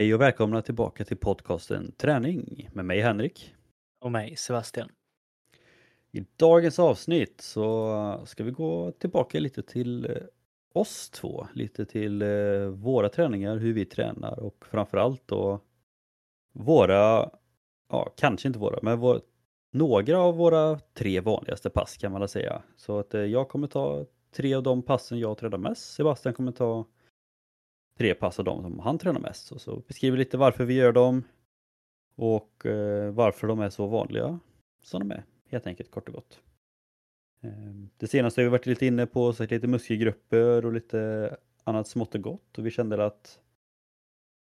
Hej och välkomna tillbaka till podcasten Träning med mig Henrik. Och mig Sebastian. I dagens avsnitt så ska vi gå tillbaka lite till eh, oss två, lite till eh, våra träningar, hur vi tränar och framförallt då våra, ja kanske inte våra, men vår, några av våra tre vanligaste pass kan man väl säga. Så att eh, jag kommer ta tre av de passen jag tränar mest, Sebastian kommer ta tre pass av dem som han tränar mest. Och så beskriver lite varför vi gör dem och eh, varför de är så vanliga som de är, helt enkelt kort och gott. Eh, det senaste har vi varit lite inne på, så lite muskelgrupper och lite annat smått och gott och vi kände att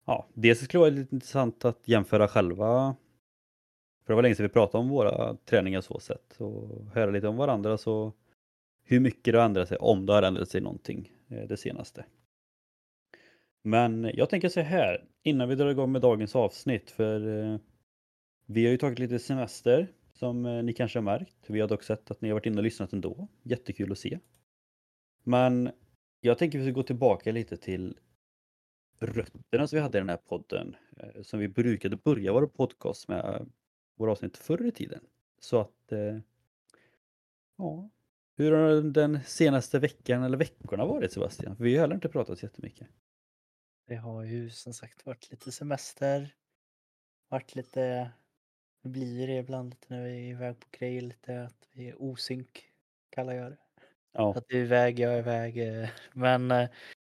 ja, dels skulle det vara lite intressant att jämföra själva för det var länge sedan vi pratade om våra träningar så sett och höra lite om varandra så hur mycket det har ändrat sig, om det har ändrat sig någonting eh, det senaste. Men jag tänker så här, innan vi drar igång med dagens avsnitt, för eh, vi har ju tagit lite semester som eh, ni kanske har märkt. Vi har dock sett att ni har varit inne och lyssnat ändå. Jättekul att se. Men jag tänker att vi ska gå tillbaka lite till rötterna som vi hade i den här podden. Eh, som vi brukade börja vår podcast med, eh, våra avsnitt förr i tiden. Så att, eh, ja. Hur har den senaste veckan eller veckorna varit Sebastian? Vi har heller inte pratat så jättemycket. Det har ju som sagt varit lite semester. Varit lite, det blir det ibland lite när vi är iväg på grejer, lite att vi är osynk kallar jag det. Ja. Att du är iväg, jag är iväg. Eh, men eh,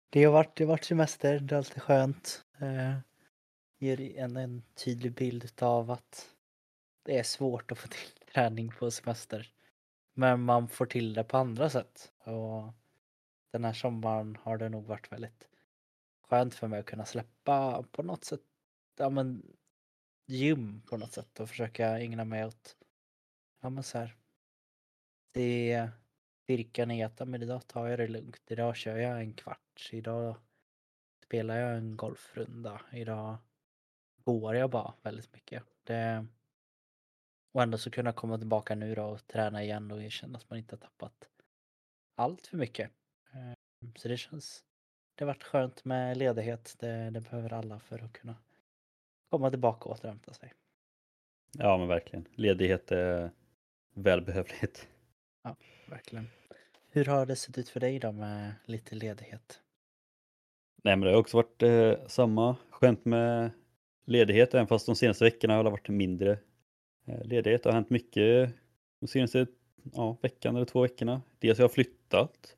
det har varit, det har varit semester, det är alltid skönt. Eh, ger en, en tydlig bild av att det är svårt att få till träning på semester. Men man får till det på andra sätt. Och den här sommaren har det nog varit väldigt skönt för mig att kunna släppa på något sätt, ja men gym på något sätt och försöka ägna mig åt, ja men så här. Det styrkan i att, men idag tar jag det lugnt, idag kör jag en kvart, idag spelar jag en golfrunda, idag går jag bara väldigt mycket. Det, och ändå så kunna komma tillbaka nu då och träna igen och känna att man inte har tappat allt för mycket. Ehm, så det känns det varit skönt med ledighet. Det, det behöver alla för att kunna komma tillbaka och återhämta sig. Ja men verkligen. Ledighet är välbehövligt. Ja, verkligen. Hur har det sett ut för dig då med lite ledighet? Nej men det har också varit eh, samma. Skönt med ledighet även fast de senaste veckorna har det varit mindre eh, ledighet. Det har hänt mycket de senaste ja, veckan eller två veckorna. Dels har jag flyttat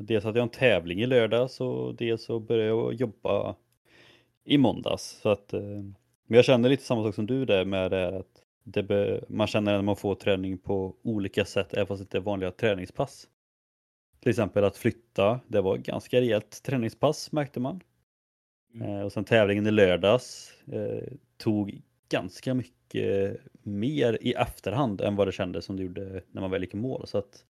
dels hade jag en tävling i lördags och dels så började jag jobba i måndags. Så att, eh, men jag känner lite samma sak som du där med det att det man känner att man får träning på olika sätt även fast det inte är vanliga träningspass. Till exempel att flytta, det var ganska rejält träningspass märkte man. Mm. Eh, och sen tävlingen i lördags eh, tog ganska mycket mer i efterhand än vad det kändes som det gjorde när man väl gick i mål. Så att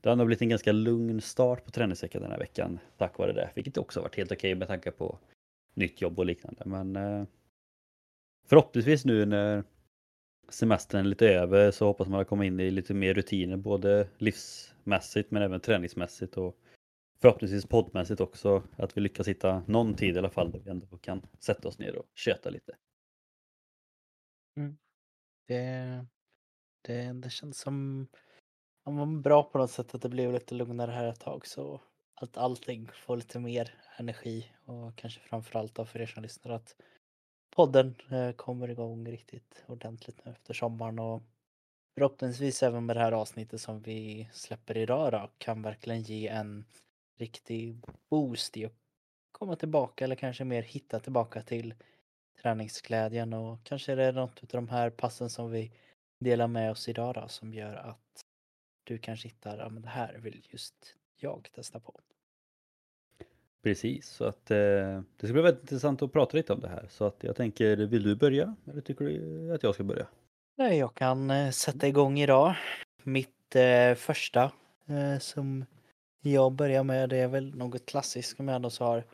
det har nog blivit en ganska lugn start på träningsveckan den här veckan tack vare det, vilket också varit helt okej med tanke på nytt jobb och liknande. Men eh, förhoppningsvis nu när semestern är lite över så hoppas man att komma in i lite mer rutiner både livsmässigt men även träningsmässigt och förhoppningsvis poddmässigt också. Att vi lyckas hitta någon tid i alla fall där vi ändå kan sätta oss ner och köta lite. Mm. Det, det, det känns som han var bra på något sätt att det blev lite lugnare här ett tag så att allting får lite mer energi och kanske framförallt då för er som lyssnar att podden eh, kommer igång riktigt ordentligt nu efter sommaren och förhoppningsvis även med det här avsnittet som vi släpper idag då kan verkligen ge en riktig boost i att komma tillbaka eller kanske mer hitta tillbaka till träningsglädjen och kanske är det något av de här passen som vi delar med oss idag då som gör att du kanske hittar, ja men det här vill just jag testa på. Precis, så att eh, det ska bli väldigt intressant att prata lite om det här. Så att jag tänker, vill du börja eller tycker du att jag ska börja? Nej, jag kan eh, sätta igång idag. Mitt eh, första eh, som jag börjar med det är väl något klassiskt som jag ändå så har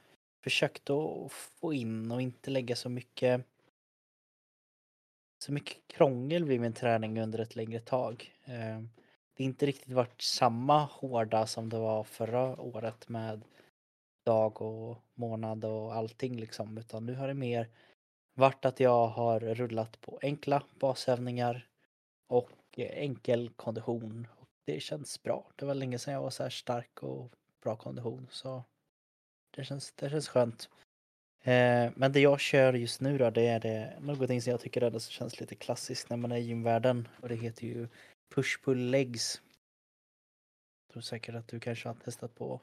försökt att få in och inte lägga så mycket så mycket krångel vid min träning under ett längre tag. Det inte riktigt varit samma hårda som det var förra året med dag och månad och allting liksom. Utan nu har det mer varit att jag har rullat på enkla basövningar och enkel kondition. Det känns bra. Det var länge sedan jag var så här stark och bra kondition så det känns, det känns skönt. Eh, men det jag kör just nu då, det är det, någonting som jag tycker ändå känns lite klassiskt när man är i gymvärlden och det heter ju push-pull legs. Jag tror säkert att du kanske har testat på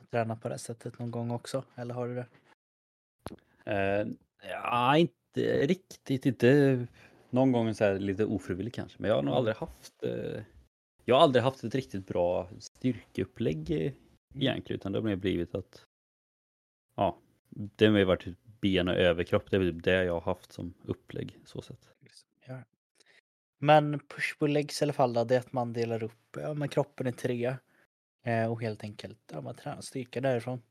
att träna på det sättet någon gång också, eller har du det? Eh, ja, inte riktigt, inte någon gång så här lite ofrivilligt kanske, men jag har nog aldrig haft eh, jag har aldrig haft ett riktigt bra styrkeupplägg eh, egentligen, utan det har blivit att ja, det har varit typ ben och överkropp. Det är typ det jag har haft som upplägg så sett. Ja. Men push pull legs i alla fall då, det är att man delar upp ja, men kroppen i tre eh, och helt enkelt ja, man tränar styrka därifrån.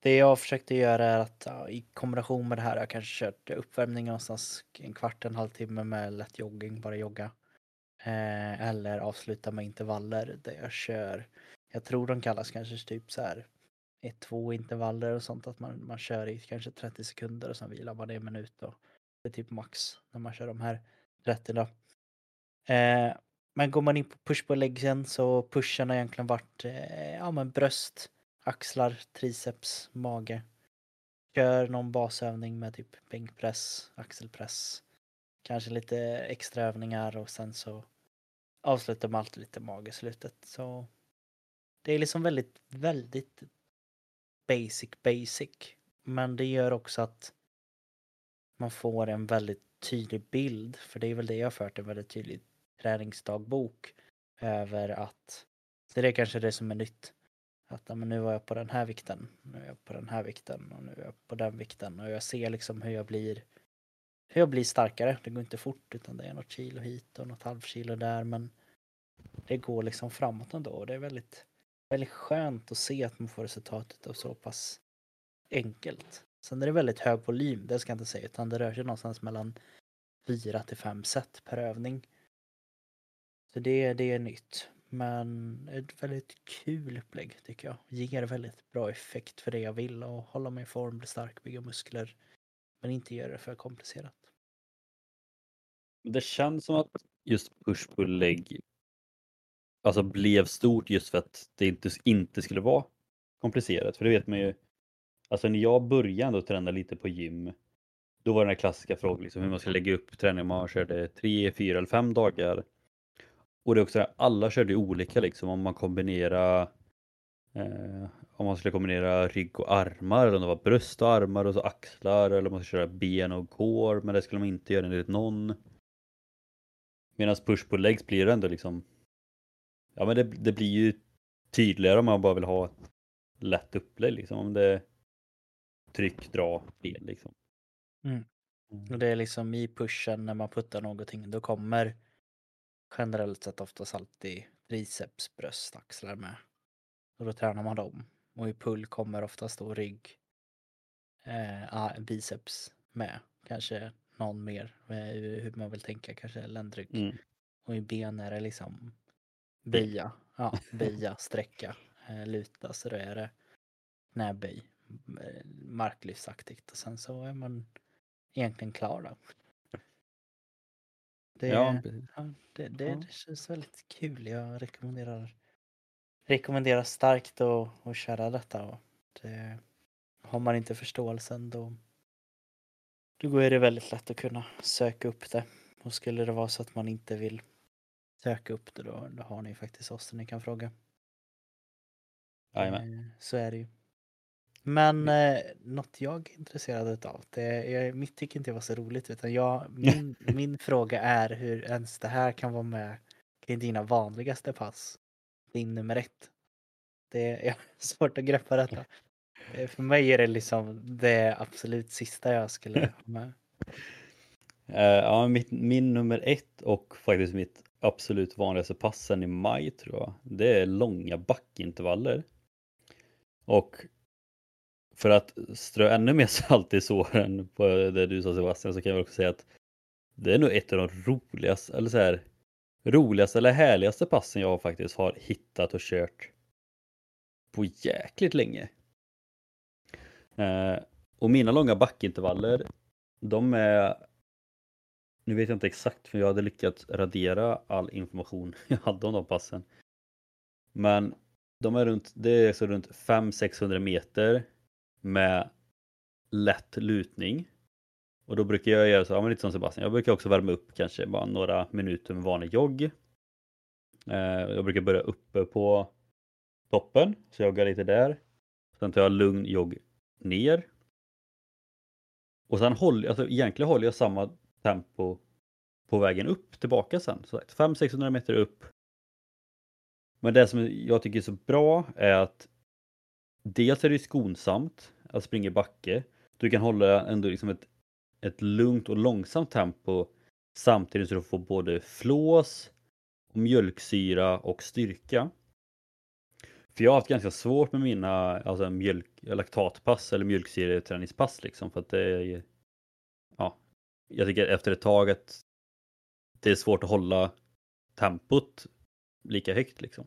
Det jag försökte göra är att ja, i kombination med det här jag kanske kört uppvärmning någonstans en kvart, en halvtimme med lätt jogging, bara jogga. Eh, eller avsluta med intervaller där jag kör, jag tror de kallas kanske typ så här ett, två intervaller och sånt att man, man kör i kanske 30 sekunder och sen vilar man i en minut och det är typ max när man kör de här 30 då. Eh, men går man in på push på läggen så pushen har egentligen varit eh, ja, men bröst, axlar, triceps, mage. Kör någon basövning med typ bänkpress, axelpress, kanske lite extra övningar och sen så avslutar man alltid lite mage i slutet. Så det är liksom väldigt, väldigt basic basic. Men det gör också att man får en väldigt tydlig bild, för det är väl det jag har fört, en väldigt tydlig träningsdagbok över att, så det är kanske det som är nytt. Att men nu var jag på den här vikten, nu är jag på den här vikten och nu är jag på den vikten och jag ser liksom hur jag blir hur jag blir starkare. Det går inte fort utan det är något kilo hit och något halvkilo där men det går liksom framåt ändå och det är väldigt väldigt skönt att se att man får resultatet av så pass enkelt. Sen är det väldigt hög volym, det ska jag inte säga, utan det rör sig någonstans mellan 4 till 5 set per övning. Så det, det är nytt. Men ett väldigt kul upplägg tycker jag. Ger väldigt bra effekt för det jag vill och hålla mig i form, bli stark, bygga muskler. Men inte göra det för komplicerat. Det känns som att just push-pull-leg alltså blev stort just för att det inte, inte skulle vara komplicerat. För det vet man ju, alltså när jag började ändå träna lite på gym, då var den här klassiska frågan liksom, hur man ska lägga upp träningen. Man körde tre, fyra eller fem dagar. Och det är också alla körde olika liksom om man kombinerar eh, om man skulle kombinera rygg och armar eller om det var bröst och armar och så axlar eller om man skulle köra ben och core men det skulle man inte göra enligt någon. Medan push på legs blir det ändå liksom ja men det, det blir ju tydligare om man bara vill ha ett lätt upplägg liksom. Om det är tryck, dra, ben liksom. Mm. mm. Och det är liksom i pushen när man puttar någonting då kommer generellt sett oftast alltid triceps, bröst, axlar med. Och då tränar man dem. Och i pull kommer oftast då rygg, eh, biceps med. Kanske någon mer, eh, hur man vill tänka, kanske ländrygg. Mm. Och i ben är det liksom Böja, ja, böja, sträcka, eh, luta så då är det knäböj, eh, marklyftsaktigt och sen så är man egentligen klar då. Det, ja, ja det, det, det känns väldigt kul. Jag rekommenderar, rekommenderar starkt att, att köra detta. Och det, har man inte förståelsen då, då är det väldigt lätt att kunna söka upp det. Och skulle det vara så att man inte vill söka upp det då, då har ni faktiskt oss ni kan fråga. Jajamän. Eh, så är det ju. Men eh, något jag är intresserad av, det, jag, mitt tycker inte jag var så roligt utan jag, min, min fråga är hur ens det här kan vara med i dina vanligaste pass. Din nummer ett. Det är svårt att greppa detta. Eh, för mig är det liksom det absolut sista jag skulle ha med. Uh, ja, mitt, min nummer ett och faktiskt mitt absolut vanligaste passen i maj tror jag. Det är långa backintervaller. Och för att strö ännu mer salt i såren på det du sa Sebastian så kan jag också säga att det är nog ett av de roligaste, eller så här, roligaste eller härligaste passen jag faktiskt har hittat och kört på jäkligt länge. Eh, och mina långa backintervaller, de är nu vet jag inte exakt för jag hade lyckats radera all information jag hade om de passen. Men de är runt, det är alltså runt 500-600 meter med lätt lutning. Och då brukar jag göra så, ja, men lite som Sebastian, jag brukar också värma upp kanske bara några minuter med vanlig jogg. Eh, jag brukar börja uppe på toppen, så jag joggar lite där. Sen tar jag lugn jogg ner. Och sen håller, alltså egentligen håller jag samma tempo på vägen upp tillbaka sen. 500-600 meter upp. Men det som jag tycker är så bra är att dels är det skonsamt att springa i backe. Du kan hålla ändå liksom ett, ett lugnt och långsamt tempo samtidigt som du får både flås, och mjölksyra och styrka. För jag har haft ganska svårt med mina alltså mjölk, laktatpass eller mjölksyreträningspass liksom för att det är ja, jag tycker efter ett tag att det är svårt att hålla tempot lika högt liksom.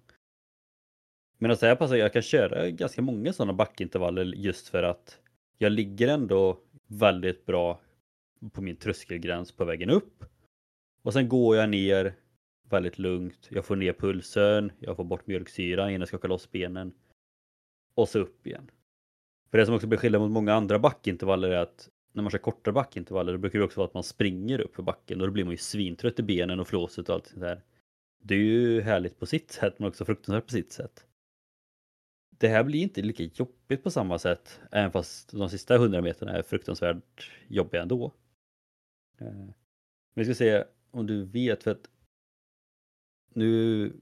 Men alltså jag passar, jag kan köra ganska många sådana backintervaller just för att jag ligger ändå väldigt bra på min tröskelgräns på vägen upp. Och sen går jag ner väldigt lugnt. Jag får ner pulsen, jag får bort mjölksyra innan jag skakar loss benen. Och så upp igen. För det som också blir skillnad mot många andra backintervaller är att när man kör korta backintervaller då brukar det också vara att man springer upp för backen och då blir man ju svintrött i benen och flåset och allt sånt där. Det är ju härligt på sitt sätt men också fruktansvärt på sitt sätt. Det här blir inte lika jobbigt på samma sätt även fast de sista 100 meterna är fruktansvärt jobbiga ändå. Eh, men vi ska se om du vet för att nu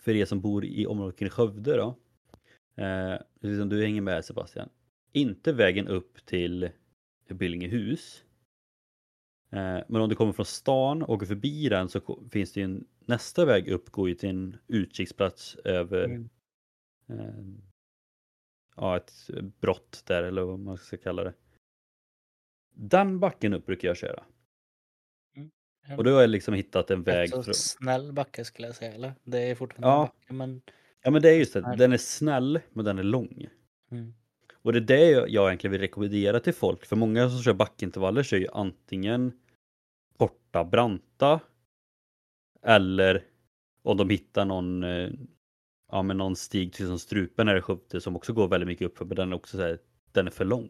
för er som bor i området kring Skövde då. Eh, precis som du hänger med Sebastian. Inte vägen upp till Billingehus. Eh, men om du kommer från stan och åker förbi den så finns det ju en, nästa väg upp går ju till en utkiksplats över mm eh, ja, ett brott där eller vad man ska kalla det. Den backen upp brukar jag köra. Mm. Och då har jag liksom hittat en väg. Så från... snäll backe skulle jag säga eller? Det är fortfarande ja. en backe men. Ja men det är just det, den är snäll men den är lång. Mm. Och det är det jag egentligen vill rekommendera till folk. För många som kör backintervaller kör ju antingen korta branta eller om de hittar någon, eh, ja, men någon stig till som strupen är det Skövde som också går väldigt mycket upp men den är också så här, den är för lång.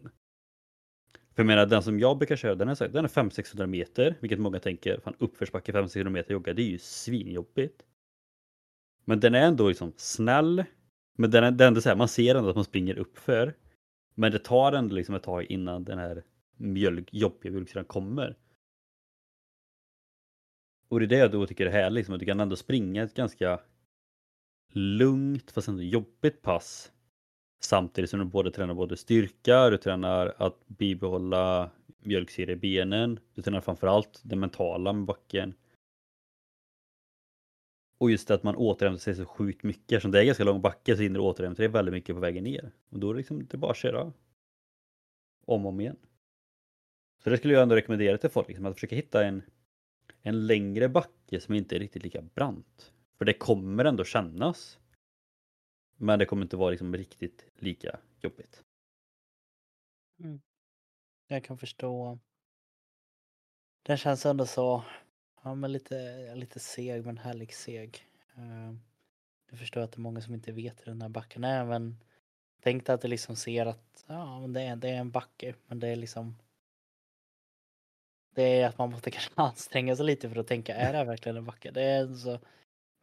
För jag menar den som jag brukar köra den är, så här, den är 500-600 meter vilket många tänker, fan uppförsbacke 500-600 meter jogga det är ju svinjobbigt. Men den är ändå liksom snäll men den är, den är ändå så här, man ser ändå att man springer uppför. Men det tar ändå liksom ett tag innan den här mjölk, jobbiga mjölksyran kommer. Och det är det jag då tycker är härligt, liksom, att du kan ändå springa ett ganska lugnt fast ändå jobbigt pass. Samtidigt som du både tränar både styrka, du tränar att bibehålla mjölksyra i benen, du tränar framförallt det mentala med backen. Och just det att man återhämtar sig så sjukt mycket. Eftersom det är ganska lång backe så hinner du återhämta dig väldigt mycket på vägen ner. Och då är det liksom det bara att köra om och om igen. Så det skulle jag ändå rekommendera till folk, liksom, att försöka hitta en, en längre backe som inte är riktigt lika brant. För det kommer ändå kännas. Men det kommer inte vara liksom riktigt lika jobbigt. Mm. Jag kan förstå. Det känns ändå så Ja, men lite, lite seg men härlig seg. Eh, jag förstår att det är många som inte vet hur den här backen är men tänk dig att du liksom ser att ja, men det, är, det är en backe men det är liksom det är att man måste kanske anstränga sig lite för att tänka är det här verkligen en backe? Det är, så,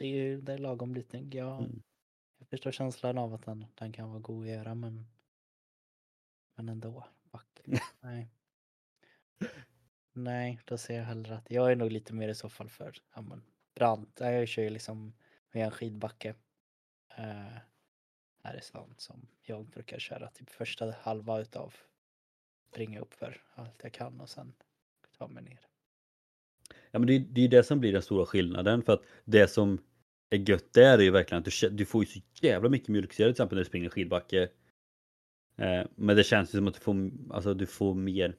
det är ju det är lagom lutning. Jag, mm. jag förstår känslan av att den, den kan vara god att göra men men ändå, backe. Nej. Nej, då ser jag hellre att jag är nog lite mer i så fall för ja, men, brant. Jag kör ju liksom med en skidbacke eh, här i stan som jag brukar köra typ första halva utav springa upp för allt jag kan och sen ta mig ner. Ja men det, det är det som blir den stora skillnaden för att det som är gött där är ju verkligen att du, du får ju så jävla mycket mjölksyra till exempel när du springer skidbacke. Eh, men det känns ju som att du får, alltså, du får mer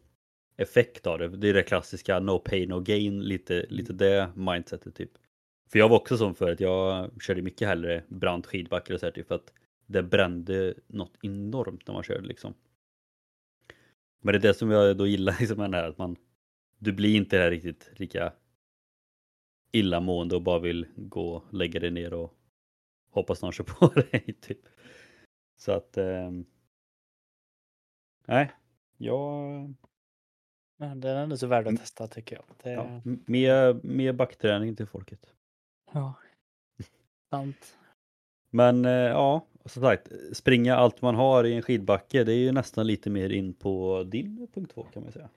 effekt av det. Det är det klassiska no pay no gain, lite, lite det mindsetet typ. För jag var också sån förut, jag körde mycket hellre brant skidbacke och så här, typ för att det brände något enormt när man körde liksom. Men det är det som jag då gillar liksom med den här att man du blir inte här riktigt lika illamående och bara vill gå och lägga dig ner och hoppas någon kör på dig. Typ. Så att eh, nej, jag den är ändå så värd att Mm. testa tycker jag. Det, ja, ja. mer, mer backträning till folket. Sant. Men eh, ja, som sagt, springa allt man har i en skidbacke, det är ju nästan lite mer in på din punkt två kan man säga.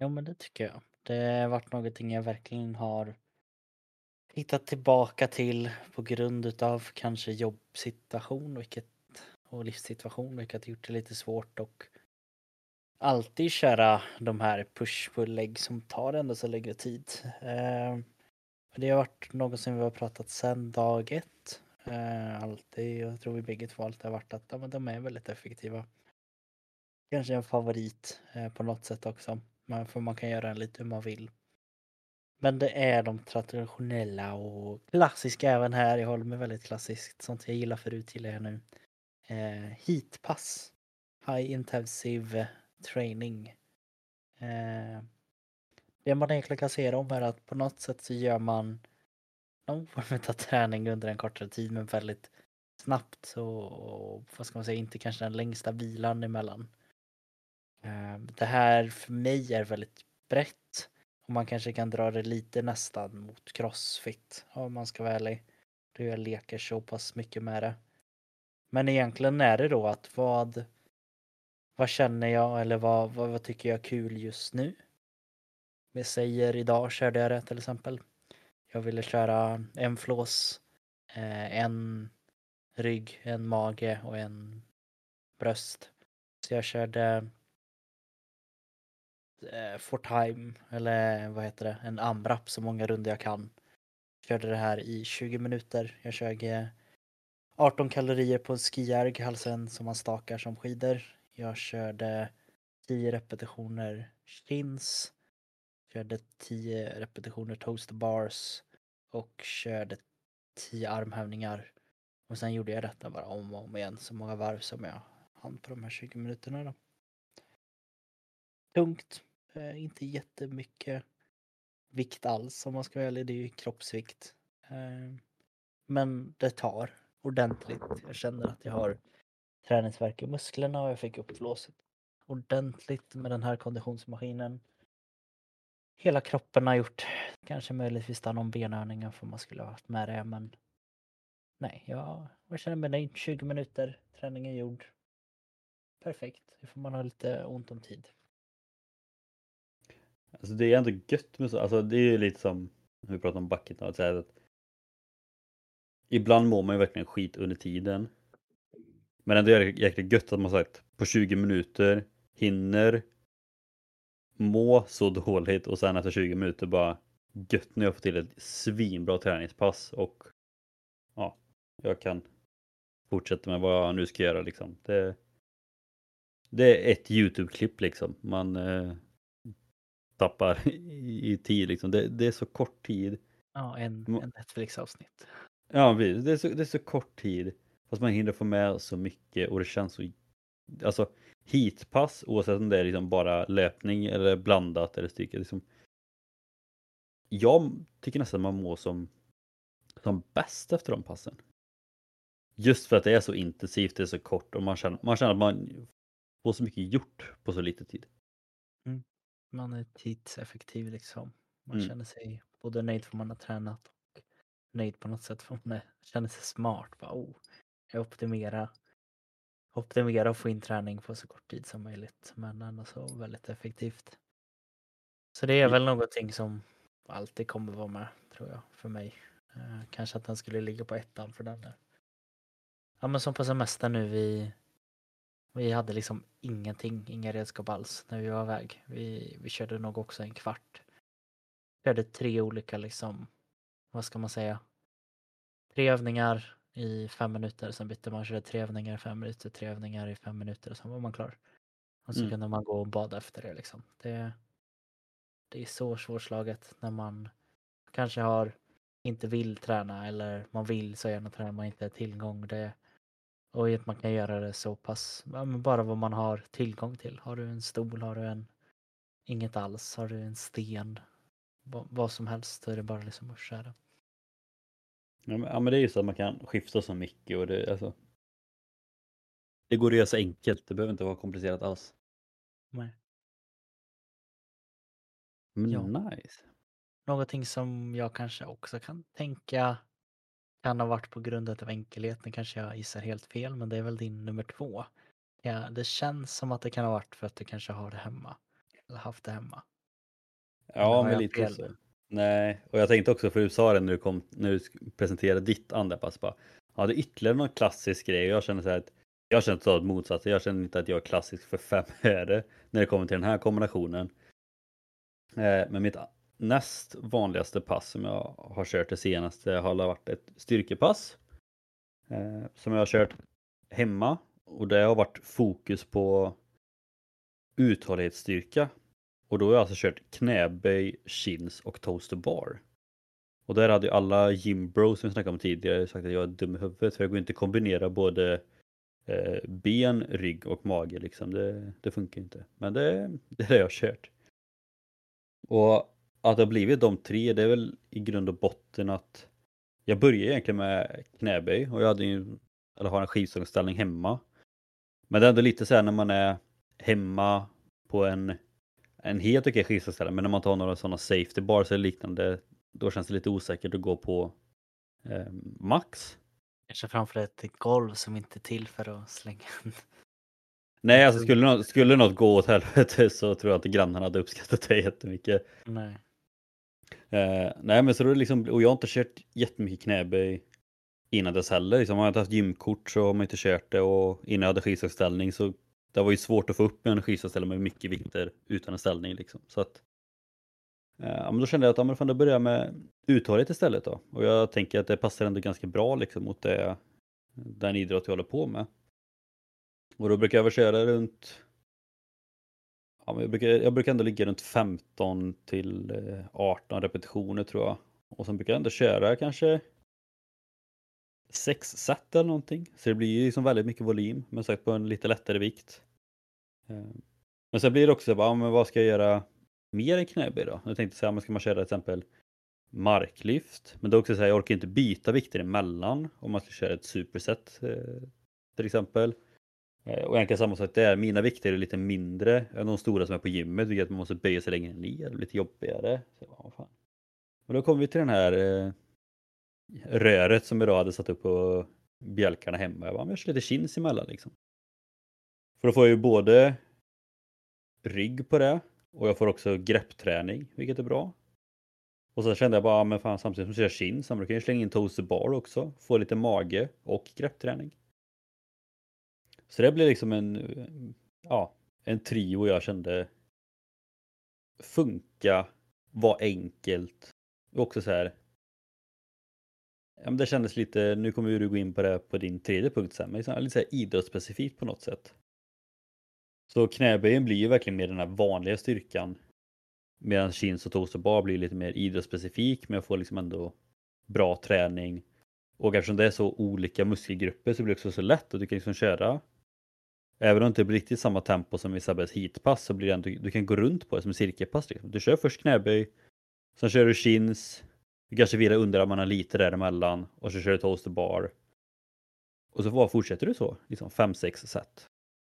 Jo men det tycker jag. Det har varit någonting jag verkligen har hittat tillbaka till på grund utav kanske jobbsituation vilket, och livssituation vilket gjort det lite svårt och alltid köra de här push-pull-lägg som tar ändå så längre tid. Eh, det har varit något som vi har pratat sedan dag ett. Eh, alltid, jag tror vi bägge två alltid har varit att ja, men de är väldigt effektiva. Kanske en favorit eh, på något sätt också. Men för man kan göra den lite hur man vill. Men det är de traditionella och klassiska även här. Jag håller mig väldigt klassiskt. Sånt jag gillar förut gillar jag nu. Eh, heatpass. High intensive training. Eh, det man egentligen kan säga om är att på något sätt så gör man någon form av träning under en kortare tid men väldigt snabbt och, och vad ska man säga, inte kanske den längsta vilan emellan. Eh, Det här för mig är väldigt brett och man kanske kan dra det lite nästan mot crossfit om man ska vara ärlig. Då jag leker så pass mycket med det. Men egentligen är det då att vad vad känner jag eller vad, vad, vad tycker jag är kul just nu? Vi säger idag körde jag det till exempel. Jag ville köra en flås, eh, en rygg, en mage och en bröst. Så jag körde eh, for time, eller vad heter det, en AMRAP så många runder jag kan. Körde det här i 20 minuter. Jag körde 18 kalorier på en skijärg, alltså en som man stakar som skidor. Jag körde 10 repetitioner chins. Körde 10 repetitioner toast bars. Och körde 10 armhävningar. Och sen gjorde jag detta bara om och om igen så många varv som jag hann på de här 20 minuterna då. Tungt. Eh, inte jättemycket vikt alls om man ska vara ärlig. Det är ju kroppsvikt. Eh, men det tar ordentligt. Jag känner att jag har träningsvärk i musklerna och jag fick upp flåset ordentligt med den här konditionsmaskinen. Hela kroppen har gjort kanske möjligtvis någon benövningar för man skulle ha haft med det men nej, jag, jag känner mig nöjd. 20 minuter, träningen gjord. Perfekt, Nu får man ha lite ont om tid. Alltså det är ändå gött med så, alltså det är ju lite som när vi pratar om bucket att säga att ibland mår man ju verkligen skit under tiden. Men ändå är det jäkligt gött att man sagt på 20 minuter hinner må så dåligt och sen efter 20 minuter bara gött när jag får till ett svinbra träningspass och ja, jag kan fortsätta med vad jag nu ska göra liksom. Det, det är ett Youtube-klipp liksom. Man eh, tappar i, i tid liksom. Det, det är så kort tid. Ja, en, en Netflix-avsnitt. Ja, det är, så, det är så kort tid. Fast man hinner få med så mycket och det känns så... Alltså heatpass oavsett om det är liksom bara löpning eller blandat eller styrka. Liksom, jag tycker nästan man mår som, som bäst efter de passen. Just för att det är så intensivt, det är så kort och man känner, man känner att man får så mycket gjort på så lite tid. Man är tidseffektiv liksom. Man Mm. känner sig både nöjd för man har tränat och nöjd på något sätt för man är, känner sig smart. Bara, oh, jag optimerar, optimerar och få in träning på så kort tid som möjligt. Men ändå så väldigt effektivt. Så det är Ja. väl någonting som alltid kommer vara med tror jag för mig. Eh, kanske att den skulle ligga på ettan för den är. Ja men som på semestern nu vi vi hade liksom ingenting, inga redskap alls när vi var iväg. Vi, vi körde nog också en kvart. Körde tre olika liksom, vad ska man säga? Tre övningar i fem minuter, sen bytte man, körde tre övningar i fem minuter, tre övningar i fem minuter och sen var man klar. Och så Mm. kunde man gå och bada efter det liksom. Det, det är så svårslaget när man kanske har inte vill träna eller man vill så gärna träna man inte har tillgång. Det, Och att man kan göra det så pass, bara vad man har tillgång till. Har du en stol, har du en inget alls, har du en sten, vad, vad som helst, så är det bara liksom att köra. Ja men, ja, men det är ju så att man kan skifta så mycket och det, alltså, det går att göra så enkelt, det behöver inte vara komplicerat alls. Nej. Men Ja. nice. Någonting som jag kanske också kan tänka kan ha varit på grund av enkelheten, kanske jag gissar helt fel, men det är väl din nummer två. Ja, det känns som att det kan ha varit för att du kanske har det hemma. Eller haft det hemma. Ja men lite fel? så. Nej, och jag tänkte också för du sa det när du, kom, när du presenterade ditt andra pass bara. Ja det är ytterligare någon klassisk grej jag känner så här att jag känner totalt motsatsen. Jag känner inte att jag är klassisk för fem öre när det kommer till den här kombinationen. Eh, Men mitt näst vanligaste pass som jag har kört det senaste har varit ett styrkepass. eh, Som jag har kört hemma och det har varit fokus på uthållighetsstyrka. Och då har jag alltså kört knäböj, chins och toaster bar. Och där hade ju alla gymbros som vi snackade om tidigare sagt att jag är dum i huvudet för jag går inte att kombinera både eh, ben, rygg och mage liksom. Det, det funkar inte. Men det, det är det jag har kört. Och att det har blivit de tre det är väl i grund och botten att jag började egentligen med knäböj och jag hade ju, eller har en skivstångsställning hemma. Men det är ändå lite så här när man är hemma på en, en helt okej skivstångsställning men när man tar några sådana safety bars eller liknande då känns det lite osäkert att gå på eh, max. Kanske framför ett golv som inte är till för att slänga en. Nej, alltså skulle något, skulle något gå åt helvete så tror jag att grannarna hade uppskattat det jättemycket. Nej. Eh, nej men så då är det liksom, och jag har inte kört jättemycket knäböj innan dess heller. Liksom, har jag inte haft gymkort så har man inte kört det och innan jag hade skivstångsställning så det var ju svårt att få upp en skivstångsställning med mycket vikter utan en ställning liksom. Så att, eh, ja, men då kände jag att ja, men fan, då börjar jag med uthållighet istället då. Och jag tänker att det passar ändå ganska bra liksom mot det, den idrott jag håller på med. Och då brukar jag väl köra runt Ja, men jag, brukar, jag brukar ändå ligga runt 15 till eh, 18 repetitioner tror jag. Och sen brukar jag ändå köra kanske sex set eller någonting. Så det blir ju liksom väldigt mycket volym, men sagt på en lite lättare vikt. Eh, men sen blir det också, bara, ja, men vad ska jag göra mer än knäböj då? Jag tänkte säga, ska man köra till exempel marklyft? Men det är också så här, jag orkar inte byta vikter emellan om man ska köra ett superset eh, till exempel. Eh, och egentligen samma sak där, mina vikter är lite mindre än de stora som är på gymmet, vilket att man måste böja sig längre ner, det blir lite jobbigare. Så, vad fan. Och då kommer vi till den här eh, röret som jag då hade satt upp på bjälkarna hemma. Jag bara, men jag kör lite chins emellan liksom. För då får jag ju både rygg på det och jag får också greppträning, vilket är bra. Och så kände jag bara, men fan samtidigt som jag kör chins, så kan jag slänga in toaster bar också, få lite mage och greppträning. Så det blev liksom en, ja, en trio jag kände funka, var enkelt och också så här. Ja, men det kändes lite, nu kommer du gå in på det på din tredje punkt sen, men liksom lite så här idrottsspecifikt på något sätt. Så knäböjen blir ju verkligen mer den här vanliga styrkan. Medan chins och toast och bar blir lite mer idrottsspecifik, men jag får liksom ändå bra träning. Och eftersom det är så olika muskelgrupper så blir det också så lätt att du kan liksom köra Även om det inte blir riktigt samma tempo som i Sabbes heatpass så blir det ändå, du kan gå runt på det som cirkelpass. Liksom. Du kör först knäböj, sen kör du chins, du kanske vilar underarmarna lite däremellan och så kör du toast och bar. Och så bara fortsätter du så, liksom 5-6 set.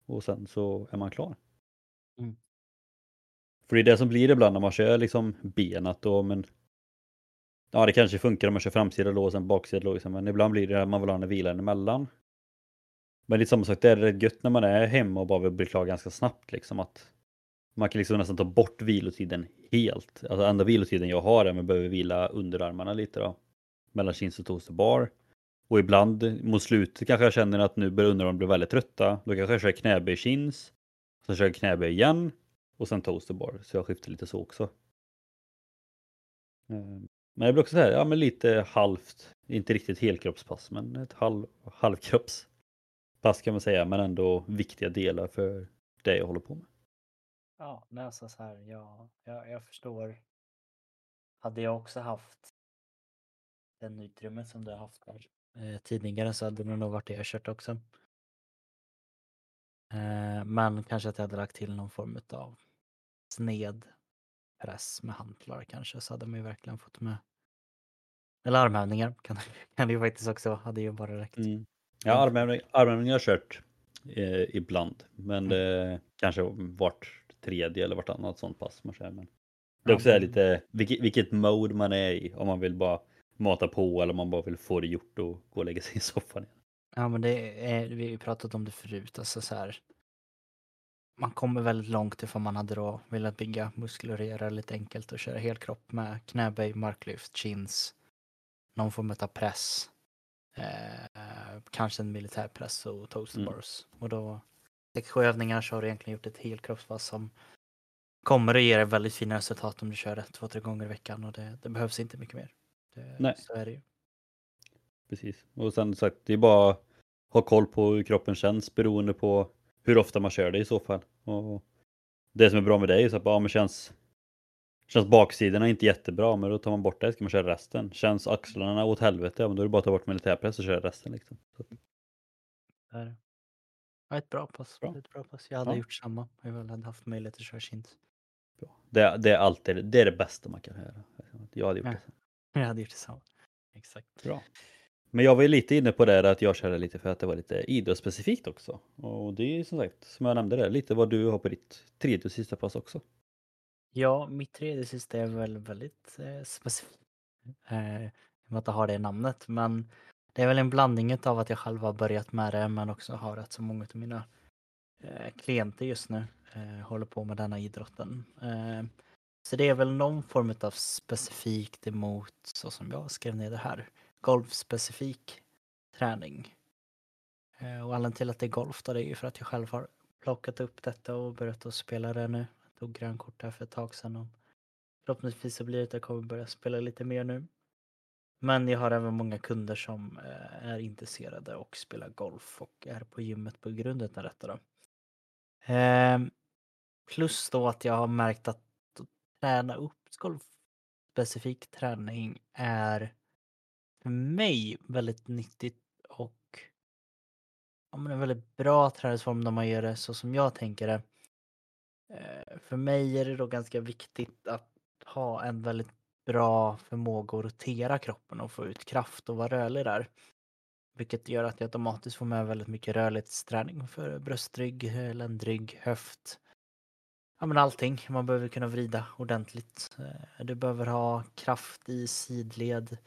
Och sen så är man klar. Mm. För det är det som blir ibland när man kör liksom benat då, men Ja det kanske funkar om man kör framsida lås och sen baksida lås, men ibland blir det att man vill ha en vila emellan. Men lite samma sak, det är rätt gött när man är hemma och bara vill bli klar ganska snabbt liksom att man kan liksom nästan ta bort vilotiden helt. Alltså enda vilotiden jag har är att man behöver vila underarmarna lite då. Mellan chins och toast och bar. Och ibland mot slutet kanske jag känner att nu börjar underarmarna bli väldigt trötta. Då kanske jag kör knäböj chins. Sen kör jag knäböj igen. Och sen toast och bar. Så jag skiftar lite så också. Eh, men det blir också så här, ja men lite halvt, inte riktigt helkroppspass men ett halv, halvkroppspass kan man säga men ändå viktiga delar för det jag håller på med. Ja, nej, alltså så här, ja, jag, jag förstår. Hade jag också haft den utrymmet som du har haft där eh, tidigare så hade det nog varit det jag kört också. Eh, men kanske att jag hade lagt till någon form av sned press med hantlar kanske så hade man ju verkligen fått med. Eller armhävningar kan, kan det ju faktiskt också hade ju bara räckt. Mm. Ja, armhävningar armhävning har jag kört eh, ibland, men det kanske vart tredje eller vartannat sånt pass man kör. Men det är också men- lite vilket, vilket mode man är i, om man vill bara mata på eller om man bara vill få det gjort och gå och lägga sig i soffan. igen. Ja men det är, vi har pratat om det förut, alltså så här. Man kommer väldigt långt ifall man hade då velat bygga det lite enkelt och köra helkropp med knäböj, marklyft, chins, någon form av press. Eh, kanske en militärpress och toaster Mm. bars. Och då, 6-7 övningar så har du egentligen gjort ett helkroppspass som kommer att ge dig väldigt fina resultat om du kör det två, tre gånger i veckan och det, det behövs inte mycket mer. Det, Nej. Så är det ju. Precis. Och sen sagt, det är bara ha koll på hur kroppen känns beroende på hur ofta man kör det i så fall. Och det som är bra med det är så att bara, ja, men känns, känns baksidorna inte jättebra, men då tar man bort det ska man köra resten. Känns axlarna åt helvete, ja, men då är det bara att ta bort militärpress och köra resten. Liksom. Så, att- Det är det. Ja, ett bra pass. Bra. Ett bra pass. Jag hade Ja. gjort samma. Jag väl hade haft möjlighet att köra bra. Det, det är alltid det, är det bästa man kan göra. Jag hade gjort Ja. det. Jag hade gjort detsamma. Exakt. Bra. Men jag var ju lite inne på det där att jag körde lite för att det var lite idrottsspecifikt också. Och det är ju som sagt, som jag nämnde där, lite vad du har på ditt tredje och sista pass också. Ja, mitt tredje sista är väl väldigt eh, specifikt. Eh, I och med att jag har det namnet. Men det är väl en blandning av att jag själv har börjat med det men också har rätt så många av mina eh, klienter just nu eh, håller på med denna idrotten. Eh, så det är väl någon form av specifikt emot, så som jag skrev ner det här, golfspecifik träning. Eh, och anledningen till att det är golf då, det är ju för att jag själv har plockat upp detta och börjat att spela det nu. Jag tog grönkort här för ett tag sedan och förhoppningsvis så blir det att jag kommer börja spela lite mer nu. Men jag har även många kunder som eh, är intresserade och spelar golf och är på gymmet på grund av detta då. Ehm, plus då att jag har märkt att träna upp golfspecifik träning är för mig väldigt nyttigt och ja, men en väldigt bra träningsform när man gör det så som jag tänker det. Eh, för mig är det då ganska viktigt att ha en väldigt bra förmåga att rotera kroppen och få ut kraft och vara rörlig där. Vilket gör att jag automatiskt får med väldigt mycket rörlighetsträning för bröstrygg, eh, ländrygg, höft. Ja men allting. Man behöver kunna vrida ordentligt. Eh, du behöver ha kraft i sidled.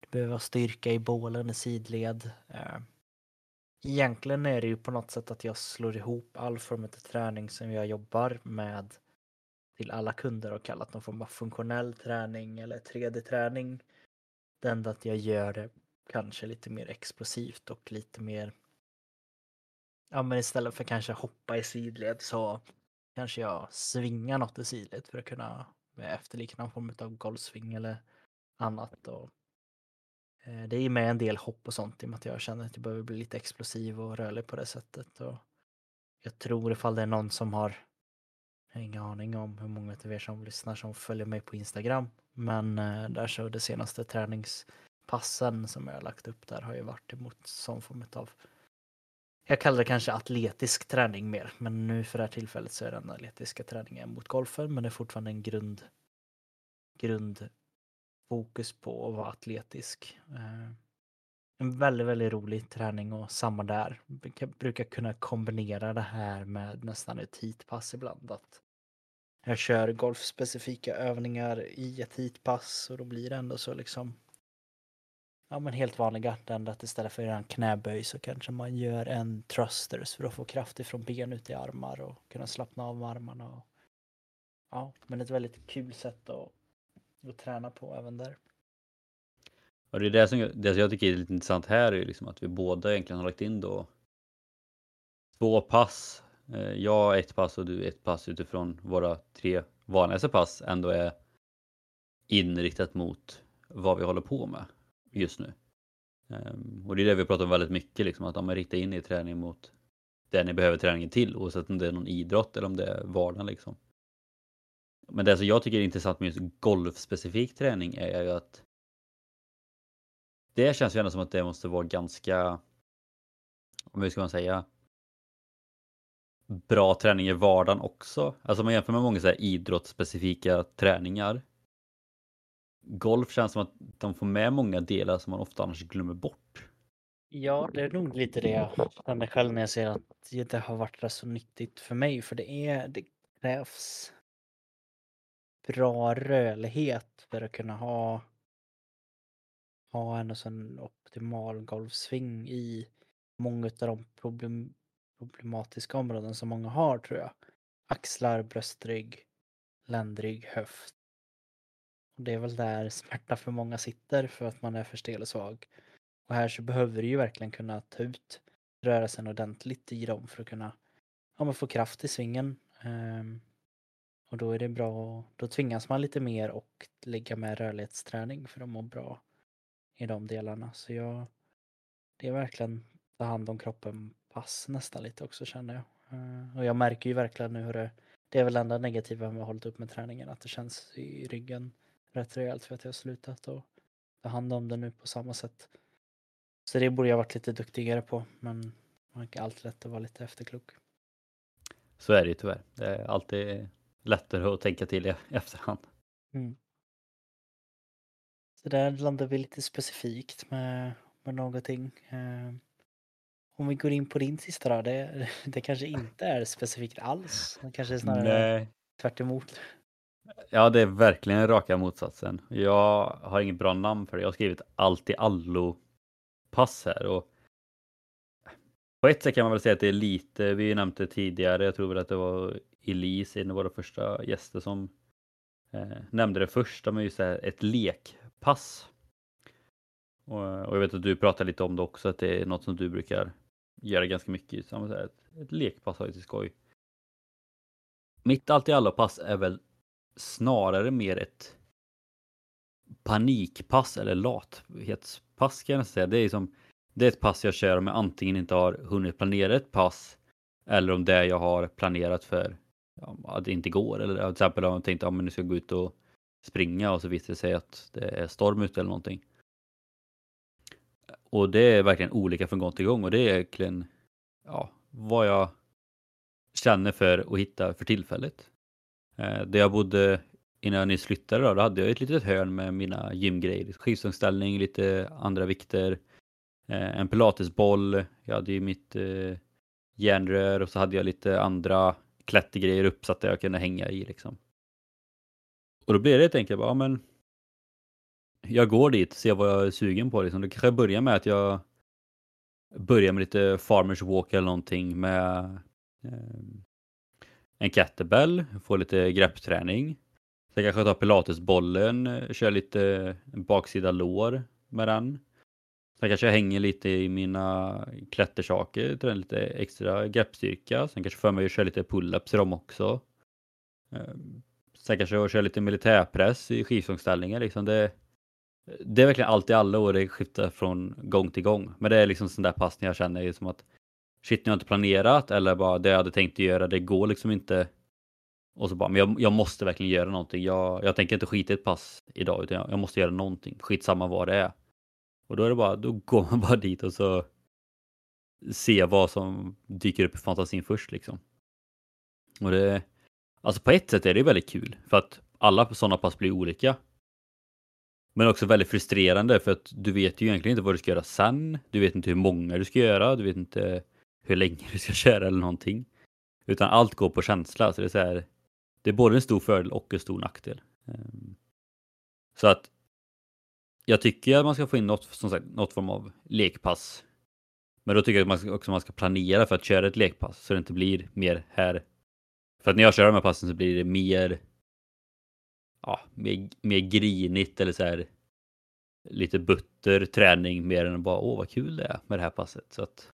Du behöver ha styrka i bålen i sidled. Egentligen är det ju på något sätt att jag slår ihop all form av träning som jag jobbar med till alla kunder och kallat någon form av funktionell träning eller 3D-träning. Det enda att jag gör det kanske lite mer explosivt och lite mer Ja men istället för kanske hoppa i sidled så kanske jag svingar något i sidled för att kunna efterlikna någon form av golfsving eller annat. Och, Eh, det är med en del hopp och sånt i och med att jag känner att jag behöver bli lite explosiv och rörlig på det sättet. Och jag tror ifall det är någon som har jag har ingen aning om hur många av er som lyssnar som följer mig på Instagram. Men eh, där så det senaste träningspassen som jag har lagt upp där har ju varit emot sån form av jag kallar det kanske atletisk träning mer, men nu för det här tillfället så är den atletiska träningen mot golfen, men det är fortfarande en grund. grund fokus på att vara atletisk. Eh, en väldigt, väldigt rolig träning och samma där. Jag brukar kunna kombinera det här med nästan ett heatpass ibland. Att jag kör golfspecifika övningar i ett heatpass och då blir det ändå så liksom Ja men helt vanliga, det enda att istället för en knäböj så kanske man gör en thrusters för att få kraft ifrån ben ut i armar och kunna slappna av med armarna. Och... Ja, men ett väldigt kul sätt att, att träna på även där. Och det är det som, jag- det som jag tycker är lite intressant här är ju liksom att vi båda egentligen har lagt in då två pass. Eh, jag ett pass och du ett pass utifrån våra tre vanligaste pass ändå är inriktat mot vad vi håller på med just nu. Ehm, och det är det vi pratar om väldigt mycket, liksom, att om man riktar in i träning mot det ni behöver träningen till oavsett om det är någon idrott eller om det är vardagen. Liksom. Men det som jag tycker är intressant med just golfspecifik träning är ju att det känns ju ändå som att det måste vara ganska, om hur ska man säga, bra träning i vardagen också. Alltså om man jämför med många så här idrottsspecifika träningar. Golf känns som att de får med många delar som man ofta annars glömmer bort. Ja, det är nog lite det jag känner själv när jag ser att det har varit rätt så nyttigt för mig. För det, är, det krävs bra rörlighet för att kunna ha, ha en sån optimal golfsving i många av de problem, problematiska områden som många har tror jag. Axlar, bröstrygg, ländrygg, höft. Och det är väl där smärta för många sitter för att man är för stel och svag. Och här så behöver du ju verkligen kunna ta ut rörelsen ordentligt i dem för att kunna ja, få kraft i svingen. Um, och då är det bra, då tvingas man lite mer och lägga med rörlighetsträning för att må bra i de delarna. Så jag, det är verkligen ta hand om kroppen pass nästan lite också känner jag. Eh, och jag märker ju verkligen nu hur det, det är väl enda negativa med att hållit upp med träningen, att det känns i ryggen rätt rejält för att jag har slutat och ta hand om det nu på samma sätt. Så det borde jag varit lite duktigare på, men man kan alltid lätt att vara lite efterklok. Så är det ju tyvärr. Det är alltid lättare att tänka till i efterhand. Mm. Så där landar vi lite specifikt med, med någonting. Eh, om vi går in på din sista då, det, det kanske inte är specifikt alls. Det kanske är snarare Nej. tvärt emot. Ja, det är verkligen raka motsatsen. Jag har inget bra namn för det. Jag har skrivit allt i allo pass här och på ett sätt kan man väl säga att det är lite, vi nämnde det tidigare, jag tror väl att det var Elise, en av våra första gäster som eh, nämnde det första med just här, ett lekpass. Och, eh, och, jag vet att du pratar lite om det också, att det är något som du brukar göra ganska mycket. Så här, ett, ett lekpass har ju till skoj. Mitt allt i alla pass är väl snarare mer ett panikpass eller lathetspass kan jag säga. Det är som det är ett pass jag kör om jag antingen inte har hunnit planera ett pass eller om det jag har planerat för att det inte går. Eller till exempel om man tänkt att ja, nu ska jag gå ut och springa och så visar det sig att det är storm ute eller någonting. Och det är verkligen olika från gång till gång och det är egentligen ja, vad jag känner för att hitta för tillfället. Eh, där jag bodde innan jag nyss flyttade då, då hade jag ett litet hörn med mina gymgrejer. Skivstångsställning, lite andra vikter, eh, en pilatesboll, jag hade ju mitt eh, järnrör och så hade jag lite andra klättergrejer uppsatta jag kunde hänga i liksom. Och då blir det helt enkelt bara, ja, men jag går dit och ser vad jag är sugen på liksom. Då kanske jag börjar med att jag börjar med lite farmers walk eller någonting med eh, en kettlebell, får lite greppträning. Sen kanske jag tar pilatesbollen, kör lite baksida lår med den. Sen kanske jag hänger lite i mina klättersaker, tränar lite extra greppstyrka. Sen kanske för mig att köra lite pull-ups i dem också. Ehm, sen kanske jag kör lite militärpress i skivstångsställningar. Liksom det, det är verkligen allt i alla och det skiftar från gång till gång. Men det är liksom sån där passning jag känner som att shit, nu har jag inte planerat eller bara det jag hade tänkt göra, det går liksom inte. Och så bara, men jag, jag måste verkligen göra någonting. Jag, jag tänker inte skita i ett pass idag, utan jag, jag måste göra någonting. Skitsamma vad det är. Och då är det bara, då går man bara dit och så ser vad som dyker upp i fantasin först liksom. Och det, alltså på ett sätt är det väldigt kul för att alla sådana pass blir olika. Men också väldigt frustrerande för att du vet ju egentligen inte vad du ska göra sen. Du vet inte hur många du ska göra, du vet inte hur länge du ska köra eller någonting. Utan allt går på känsla. Så det är, så här, det är både en stor fördel och en stor nackdel. Ehm, så att jag tycker att man ska få in något, som sagt, något form av lekpass. Men då tycker jag att man ska, också man ska planera för att köra ett lekpass så det inte blir mer här. För att när jag kör de här passen så blir det mer ja, mer, mer grinigt eller så här lite butter träning mer än bara åh vad kul det är med det här passet. Så att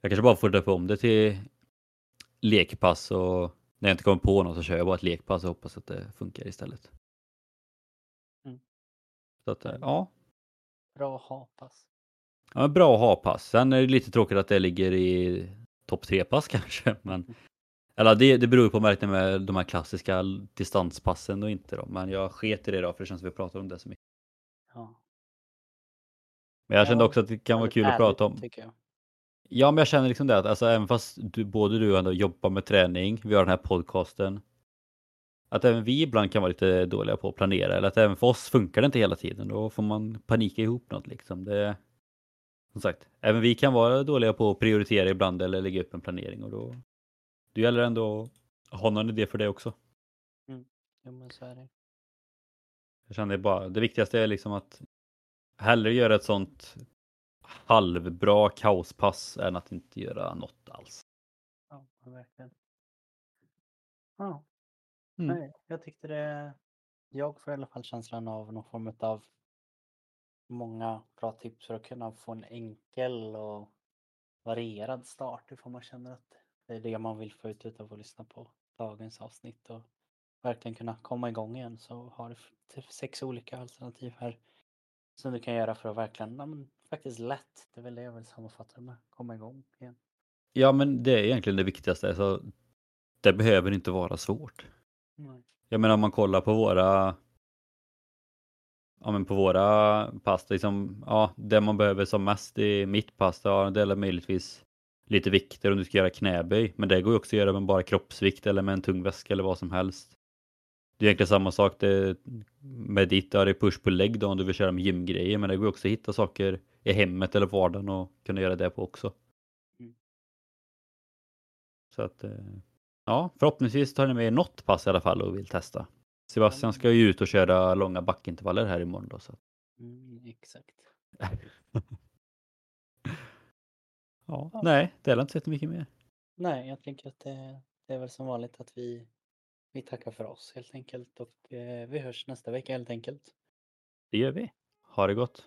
jag kanske bara får döpa om det till lekpass och när jag inte kommer på något så kör jag bara ett lekpass och hoppas att det funkar istället. Så att, ja. Bra ha-pass. Ja, bra ha-pass. Sen är det lite tråkigt att det ligger i topp tre pass kanske. Men, eller det, det beror på märkningen med de här klassiska distanspassen och inte då. Men jag sket i det då för det känns som vi pratar om det så mycket. Ja. Men jag kände också att det kan vara kul att prata om. Ja, men jag känner liksom det att alltså, även fast du, både du och jag jobbar med träning, vi har den här podcasten. Att även vi ibland kan vara lite dåliga på att planera eller att även för oss funkar det inte hela tiden. Då får man panika ihop något liksom. Det, som sagt, även vi kan vara dåliga på att prioritera ibland eller lägga upp en planering och då det gäller ändå att ha någon idé för det också. Jo, men så är det. Jag känner bara, det viktigaste är liksom att hellre göra ett sånt halvbra kaospass än att inte göra något alls. Ja, verkligen. Ja, Mm. nej, jag tyckte det. Jag får i alla fall känslan av någon form av många bra tips för att kunna få en enkel och varierad start ifall man känner att det är det man vill få ut utav att lyssna på dagens avsnitt och verkligen kunna komma igång igen så har du sex olika alternativ här som du kan göra för att verkligen, ja, men, faktiskt lätt, det är väl det jag vill sammanfatta det med, komma igång igen. Ja, men det är egentligen det viktigaste. Så det behöver inte vara svårt. Nej. Jag menar om man kollar på våra Ja men på våra pass, liksom, ja det man behöver som mest i mitt pass, ja det är möjligtvis lite vikter om du ska göra knäböj. Men det går ju också att göra med bara kroppsvikt eller med en tung väska eller vad som helst. Det är egentligen samma sak det, med ditt, ja det är push på lägg då om du vill köra med gymgrejer. Men det går också att hitta saker i hemmet eller vardagen och kunna göra det på också. Mm. Så att, eh, ja förhoppningsvis tar ni med något pass i alla fall och vill testa. Sebastian ska ju ut och köra långa backintervaller här imorgon då. Så. Mm, exakt. Ja, Ja. nej, det är inte så mycket mer. Nej, jag tänker att det, det är väl som vanligt att vi, vi tackar för oss helt enkelt och eh, vi hörs nästa vecka helt enkelt. Det gör vi. Ha det gott.